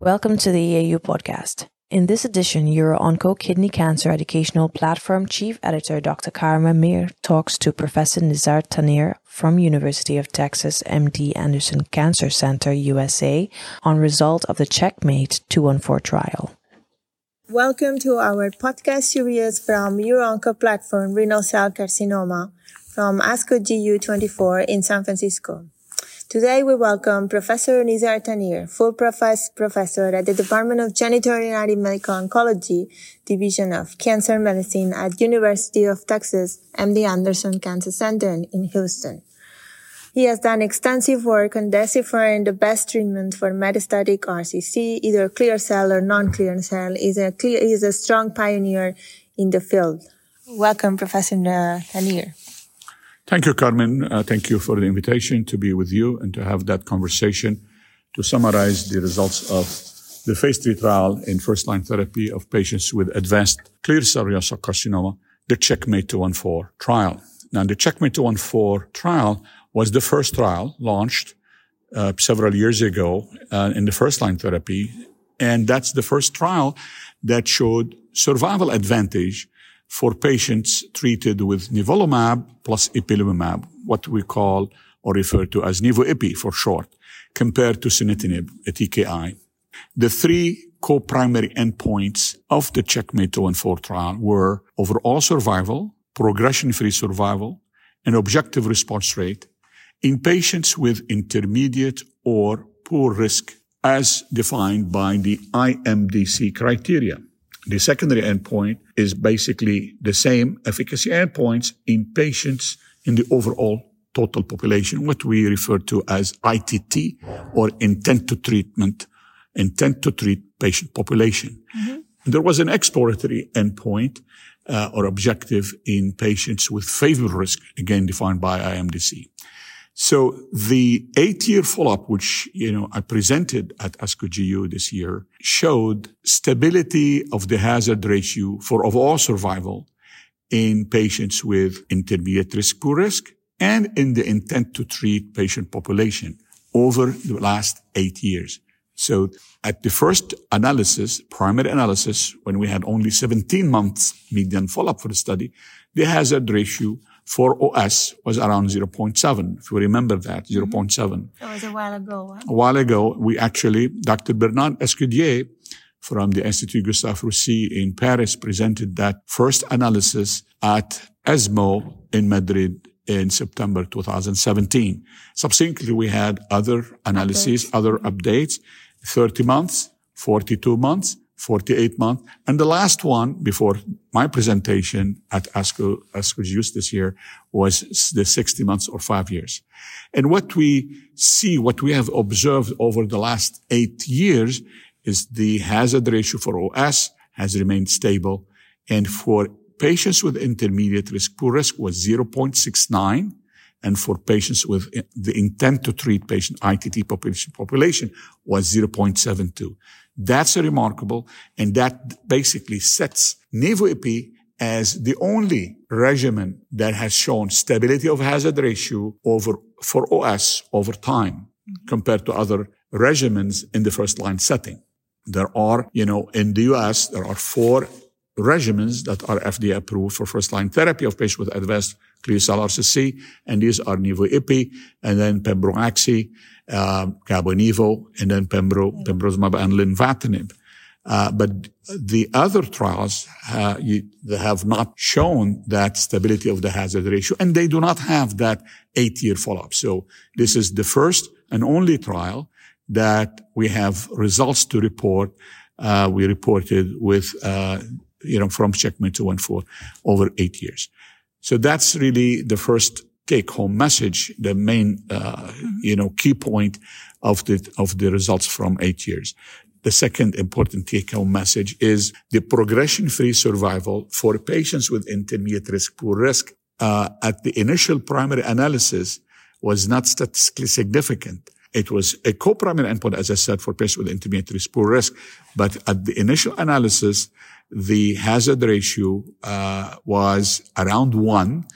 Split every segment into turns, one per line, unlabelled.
Welcome to the EAU podcast. In this edition, UROONCO Kidney Cancer Educational Platform Chief Editor Dr. Carmen Mir talks to Professor Nizar Tannir from University of Texas MD Anderson Cancer Center USA on result of the Checkmate 214 trial.
Welcome to our podcast series from UROONCO platform Renal Cell Carcinoma from ASCO GU 24 in San Francisco. Today we welcome Professor Nizar Tannir, full professor, professor at the Department of Genitourinary Medical Oncology, Division of Cancer Medicine at University of Texas MD Anderson Cancer Center in Houston. He has done extensive work on deciphering the best treatment for metastatic RCC, either clear cell or non-clear cell. He's a, clear, he's a strong pioneer in the field. Welcome, Professor Tannir.
Thank you, Carmen. Uh, thank you for the invitation to be with you and to have that conversation to summarize the results of the phase three trial in first line therapy of patients with advanced clear cell carcinoma, the Checkmate 214 trial. Now, the Checkmate 214 trial was the first trial launched uh, several years ago uh, in the first line therapy. And that's the first trial that showed survival advantage for patients treated with nivolumab plus ipilimumab, what we call or refer to as nivo-ipi for short, compared to sunitinib, a TKI. The three co-primary endpoints of the Checkmate 214 trial were overall survival, progression-free survival, and objective response rate in patients with intermediate or poor risk as defined by the IMDC criteria. The secondary endpoint is basically the same efficacy endpoints in patients in the overall total population, what we refer to as ITT or intent to treatment, intent to treat patient population. Mm-hmm. There was an exploratory endpoint uh, or objective in patients with favorable risk, again defined by IMDC. So the eight-year follow-up, which, you know, I presented at ASCO GU this year, showed stability of the hazard ratio for overall survival in patients with intermediate risk, poor risk, and in the intent to treat patient population over the last eight years. So at the first analysis, primary analysis, when we had only 17 months median follow-up for the study, the hazard ratio for OS was around 0.7. If you remember that, mm-hmm. 0.7.
That was a while ago. Huh?
A while ago, we actually, Dr. Bernard Escudier from the Institut Gustave Roussy in Paris presented that first analysis at ESMO in Madrid in September 2017. Subsequently, we had other analyses, updates. other updates, 30 months, 42 months, 48 months. And the last one before my presentation at ASCO, ASCO GU this year was the 60 months or five years. And what we see, what we have observed over the last eight years is the hazard ratio for OS has remained stable. And for patients with intermediate risk, poor risk was 0.69 and for patients with the intent to treat patient ITT population, population was 0.72. That's remarkable. And that basically sets nivo-ipi as the only regimen that has shown stability of hazard ratio over, for OS over time mm-hmm. compared to other regimens in the first line setting. There are, you know, in the US, there are four regimens that are FDA approved for first line therapy of patients with advanced clear cell RCC. And these are Nivo-Ipi and then Pembro-Axi, uh, Cabo-Nivo, and then Pembro, Pembrolizumab and Lenvatinib. Uh, but the other trials uh, you, they have not shown that stability of the hazard ratio, and they do not have that eight-year follow-up. So this is the first and only trial that we have results to report. Uh, we reported with uh, you know, from Checkmate 214 over eight years. So that's really the first take home message, the main, uh, you know, key point of the, of the results from eight years. The second important take home message is the progression free survival for patients with intermediate risk, poor risk, uh, at the initial primary analysis was not statistically significant. It was a co-primary endpoint, as I said, for patients with intermediate risk, poor risk. But at the initial analysis, the hazard ratio uh, was around one,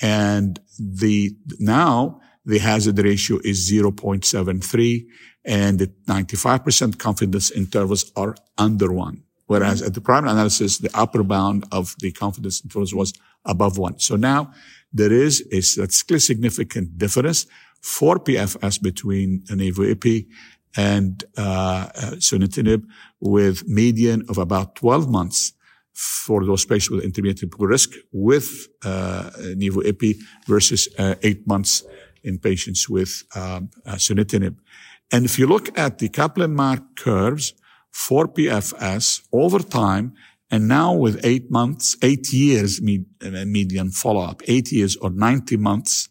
and the now the hazard ratio is 0.73, and the 95% confidence intervals are under one. Whereas at the primary analysis, the upper bound of the confidence intervals was above one. So now there is a statistically significant difference for PFS between nivo-ipi and uh, uh, sunitinib with median of about 12 months for those patients with intermediate risk with uh, nivo-ipi versus uh, eight months in patients with um, uh, sunitinib. And if you look at the Kaplan-Meier curves for PFS over time, and now with eight months, eight years med- uh, median follow-up, eight years or 90 months,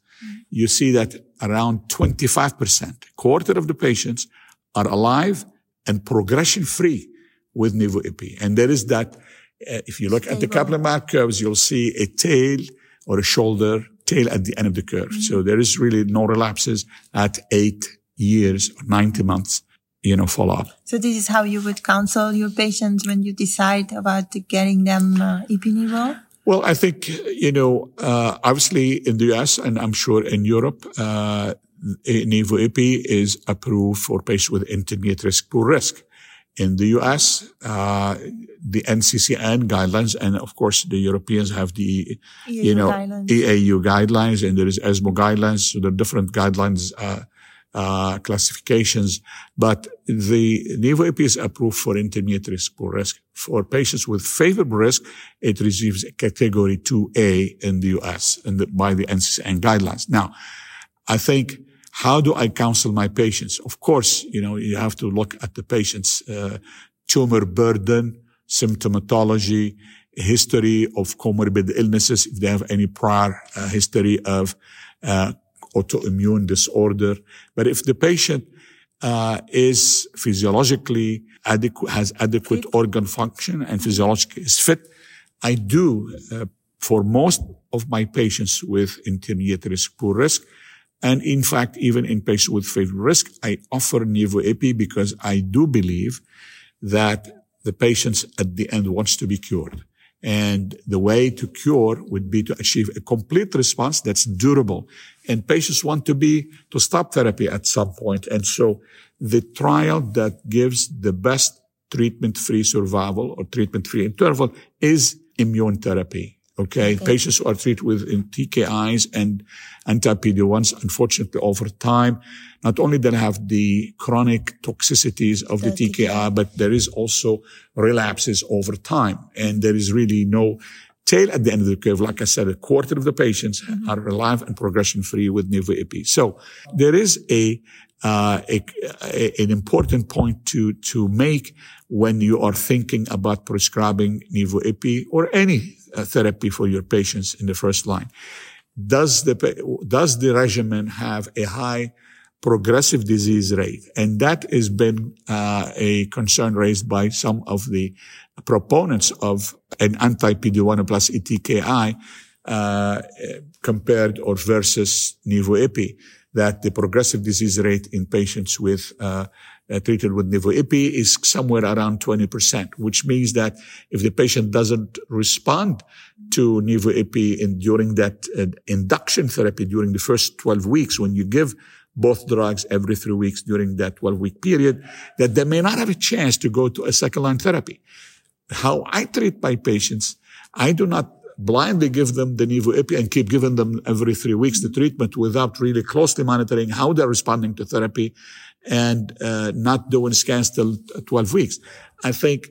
you see that around 25%, quarter of the patients are alive and progression free with nivo-ipi. And there is that, uh, if you look Stable. at the Kaplan-Meier curves, you'll see a tail or a shoulder tail at the end of the curve. Mm-hmm. So there is really no relapses at eight years or 90 months you know, follow up.
So this is how you would counsel your patients when you decide about getting them uh?
Well, I think, you know, uh, obviously in the US and I'm sure in Europe, uh, nivo-ipi is approved for patients with intermediate risk, poor risk. In the US, uh, the NCCN guidelines, and of course the Europeans have the, EAU you know, guidelines. EAU guidelines, and there is ESMO guidelines. So there are different guidelines, uh, uh, classifications, but the nivo-ipi is approved for intermediate risk poor risk. For patients with favorable risk, it receives a category 2A in the US and by the NCCN guidelines. Now, I think how do I counsel my patients? Of course, you know, you have to look at the patient's uh, tumor burden, symptomatology, history of comorbid illnesses, if they have any prior uh, history of uh, autoimmune disorder. But if the patient uh, is physiologically adequate, has adequate organ function and physiologically is fit, I do, uh, for most of my patients with intermediate risk, poor risk, and in fact, even in patients with favorable risk, I offer nivo-ipi because I do believe that the patients at the end wants to be cured. And the way to cure would be to achieve a complete response that's durable. And patients want to be, to stop therapy at some point. And so the trial that gives the best treatment-free survival or treatment-free interval is immune therapy. Okay? okay. Patients who are treated with TKIs and anti-PD-1s, unfortunately, over time, not only they have the chronic toxicities of the, the TKI, TKI, but there is also relapses over time. And there is really no tail at the end of the curve. Like I said, a quarter of the patients mm-hmm. are alive and progression free with nivo-ipi. So there is a, uh, a, a, an important point to, to make when you are thinking about prescribing nivo-ipi or any therapy for your patients in the first line. Does the, does the regimen have a high progressive disease rate. And that has been uh, a concern raised by some of the proponents of an anti-PD-1 plus ETKI uh, compared or versus nivo-ipi, that the progressive disease rate in patients with uh, uh, treated with nivo-ipi is somewhere around 20%, which means that if the patient doesn't respond to nivo-ipi in, during that uh, induction therapy during the first 12 weeks, when you give both drugs every three weeks during that 12 week period, that they may not have a chance to go to a second line therapy. How I treat my patients, I do not blindly give them the nivo-ipi and keep giving them every three weeks the treatment without really closely monitoring how they're responding to therapy and uh, not doing scans till 12 weeks. I think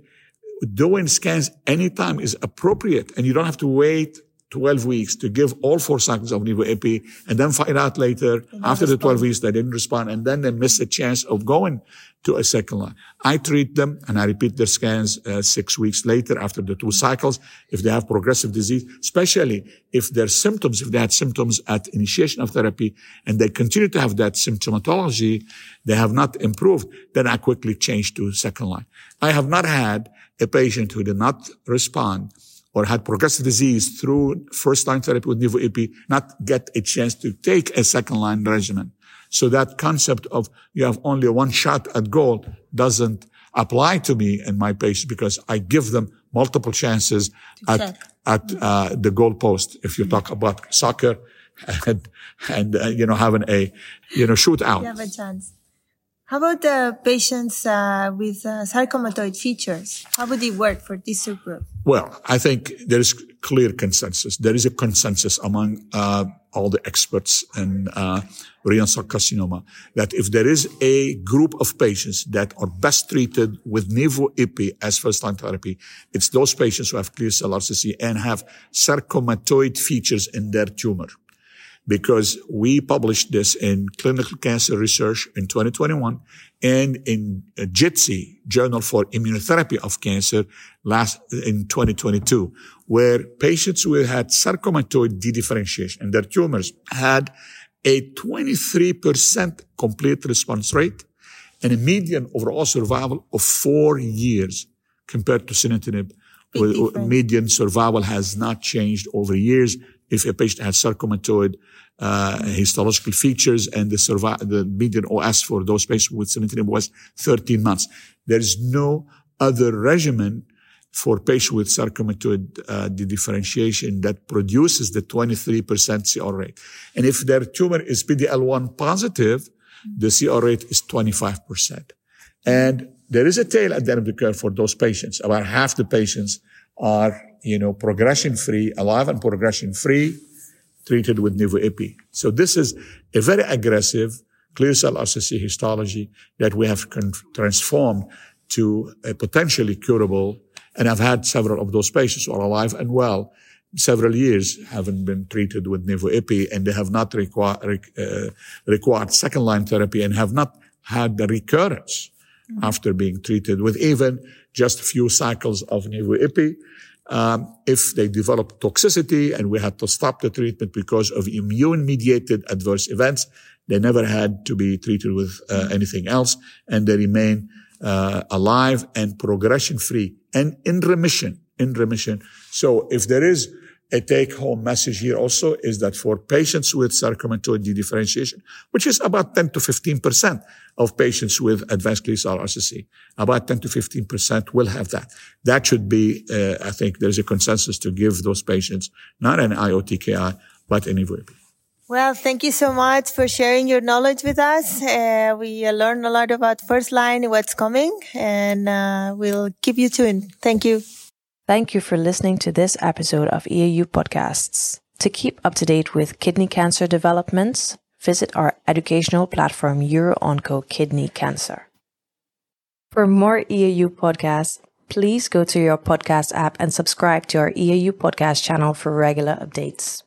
doing scans anytime is appropriate and you don't have to wait 12 weeks to give all four cycles of nivo-ipi and then find out later after the 12 weeks they didn't respond and then they miss a chance of going to a second line. I treat them and I repeat their scans uh, six weeks later after the two cycles if they have progressive disease, especially if their symptoms, if they had symptoms at initiation of therapy and they continue to have that symptomatology, they have not improved, then I quickly change to second line. I have not had a patient who did not respond or had progressive disease through first line therapy with nivo-ipi not get a chance to take a second line regimen. So that concept of you have only one shot at goal doesn't apply to me and my patients because I give them multiple chances at, at uh, the goal post. If you talk about soccer and, and uh, you know, having a, you know, shootout.
You have a chance. How about the patients uh, with uh, sarcomatoid features? How would it work for this subgroup?
Well, I think there is clear consensus. There is a consensus among uh, all the experts in uh, renal cell carcinoma that if there is a group of patients that are best treated with nivo-ipi as first-line therapy, it's those patients who have clear cell RCC and have sarcomatoid features in their tumor because we published this in clinical cancer research in 2021 and in JITSI, Journal for Immunotherapy of Cancer, last in 2022, where patients who had sarcomatoid dedifferentiation and their tumors had a 23% complete response rate and a median overall survival of four years compared to sunitinib. Median survival has not changed over years if a patient has sarcomatoid uh, histological features and the, the median OS for those patients with sunitinib was 13 months. There is no other regimen for patients with sarcomatoid uh, differentiation that produces the 23% CR rate. And if their tumor is PD-L1 positive, the CR rate is 25%. And there is a tail at the end of the curve for those patients. About half the patients are, you know, progression free, alive and progression free, treated with nivo-ipi. So this is a very aggressive clear cell RCC histology that we have transformed to a potentially curable. And I've had several of those patients who are alive and well several years haven't been treated with nivo-ipi and they have not require, uh, required second line therapy and have not had the recurrence mm-hmm. after being treated with even just a few cycles of nivo-ipi. Um, if they develop toxicity and we had to stop the treatment because of immune mediated adverse events, they never had to be treated with uh, anything else and they remain uh, alive and progression free and in remission, in remission. So if there is a take home message here also is that for patients with sarcomatoid dedifferentiation, which is about 10 to 15% of patients with advanced clear cell RCC, about 10 to 15% will have that. That should be, uh, I think there's a consensus to give those patients not an IOTKI, but an EVOIP.
Well, thank you so much for sharing your knowledge with us. Uh, we learned a lot about first line, what's coming, and uh, we'll keep you tuned. Thank you.
Thank you for listening to this episode of EAU Podcasts. To keep up to date with kidney cancer developments, visit our educational platform UROONCO Kidney Cancer. For more EAU podcasts, please go to your podcast app and subscribe to our EAU podcast channel for regular updates.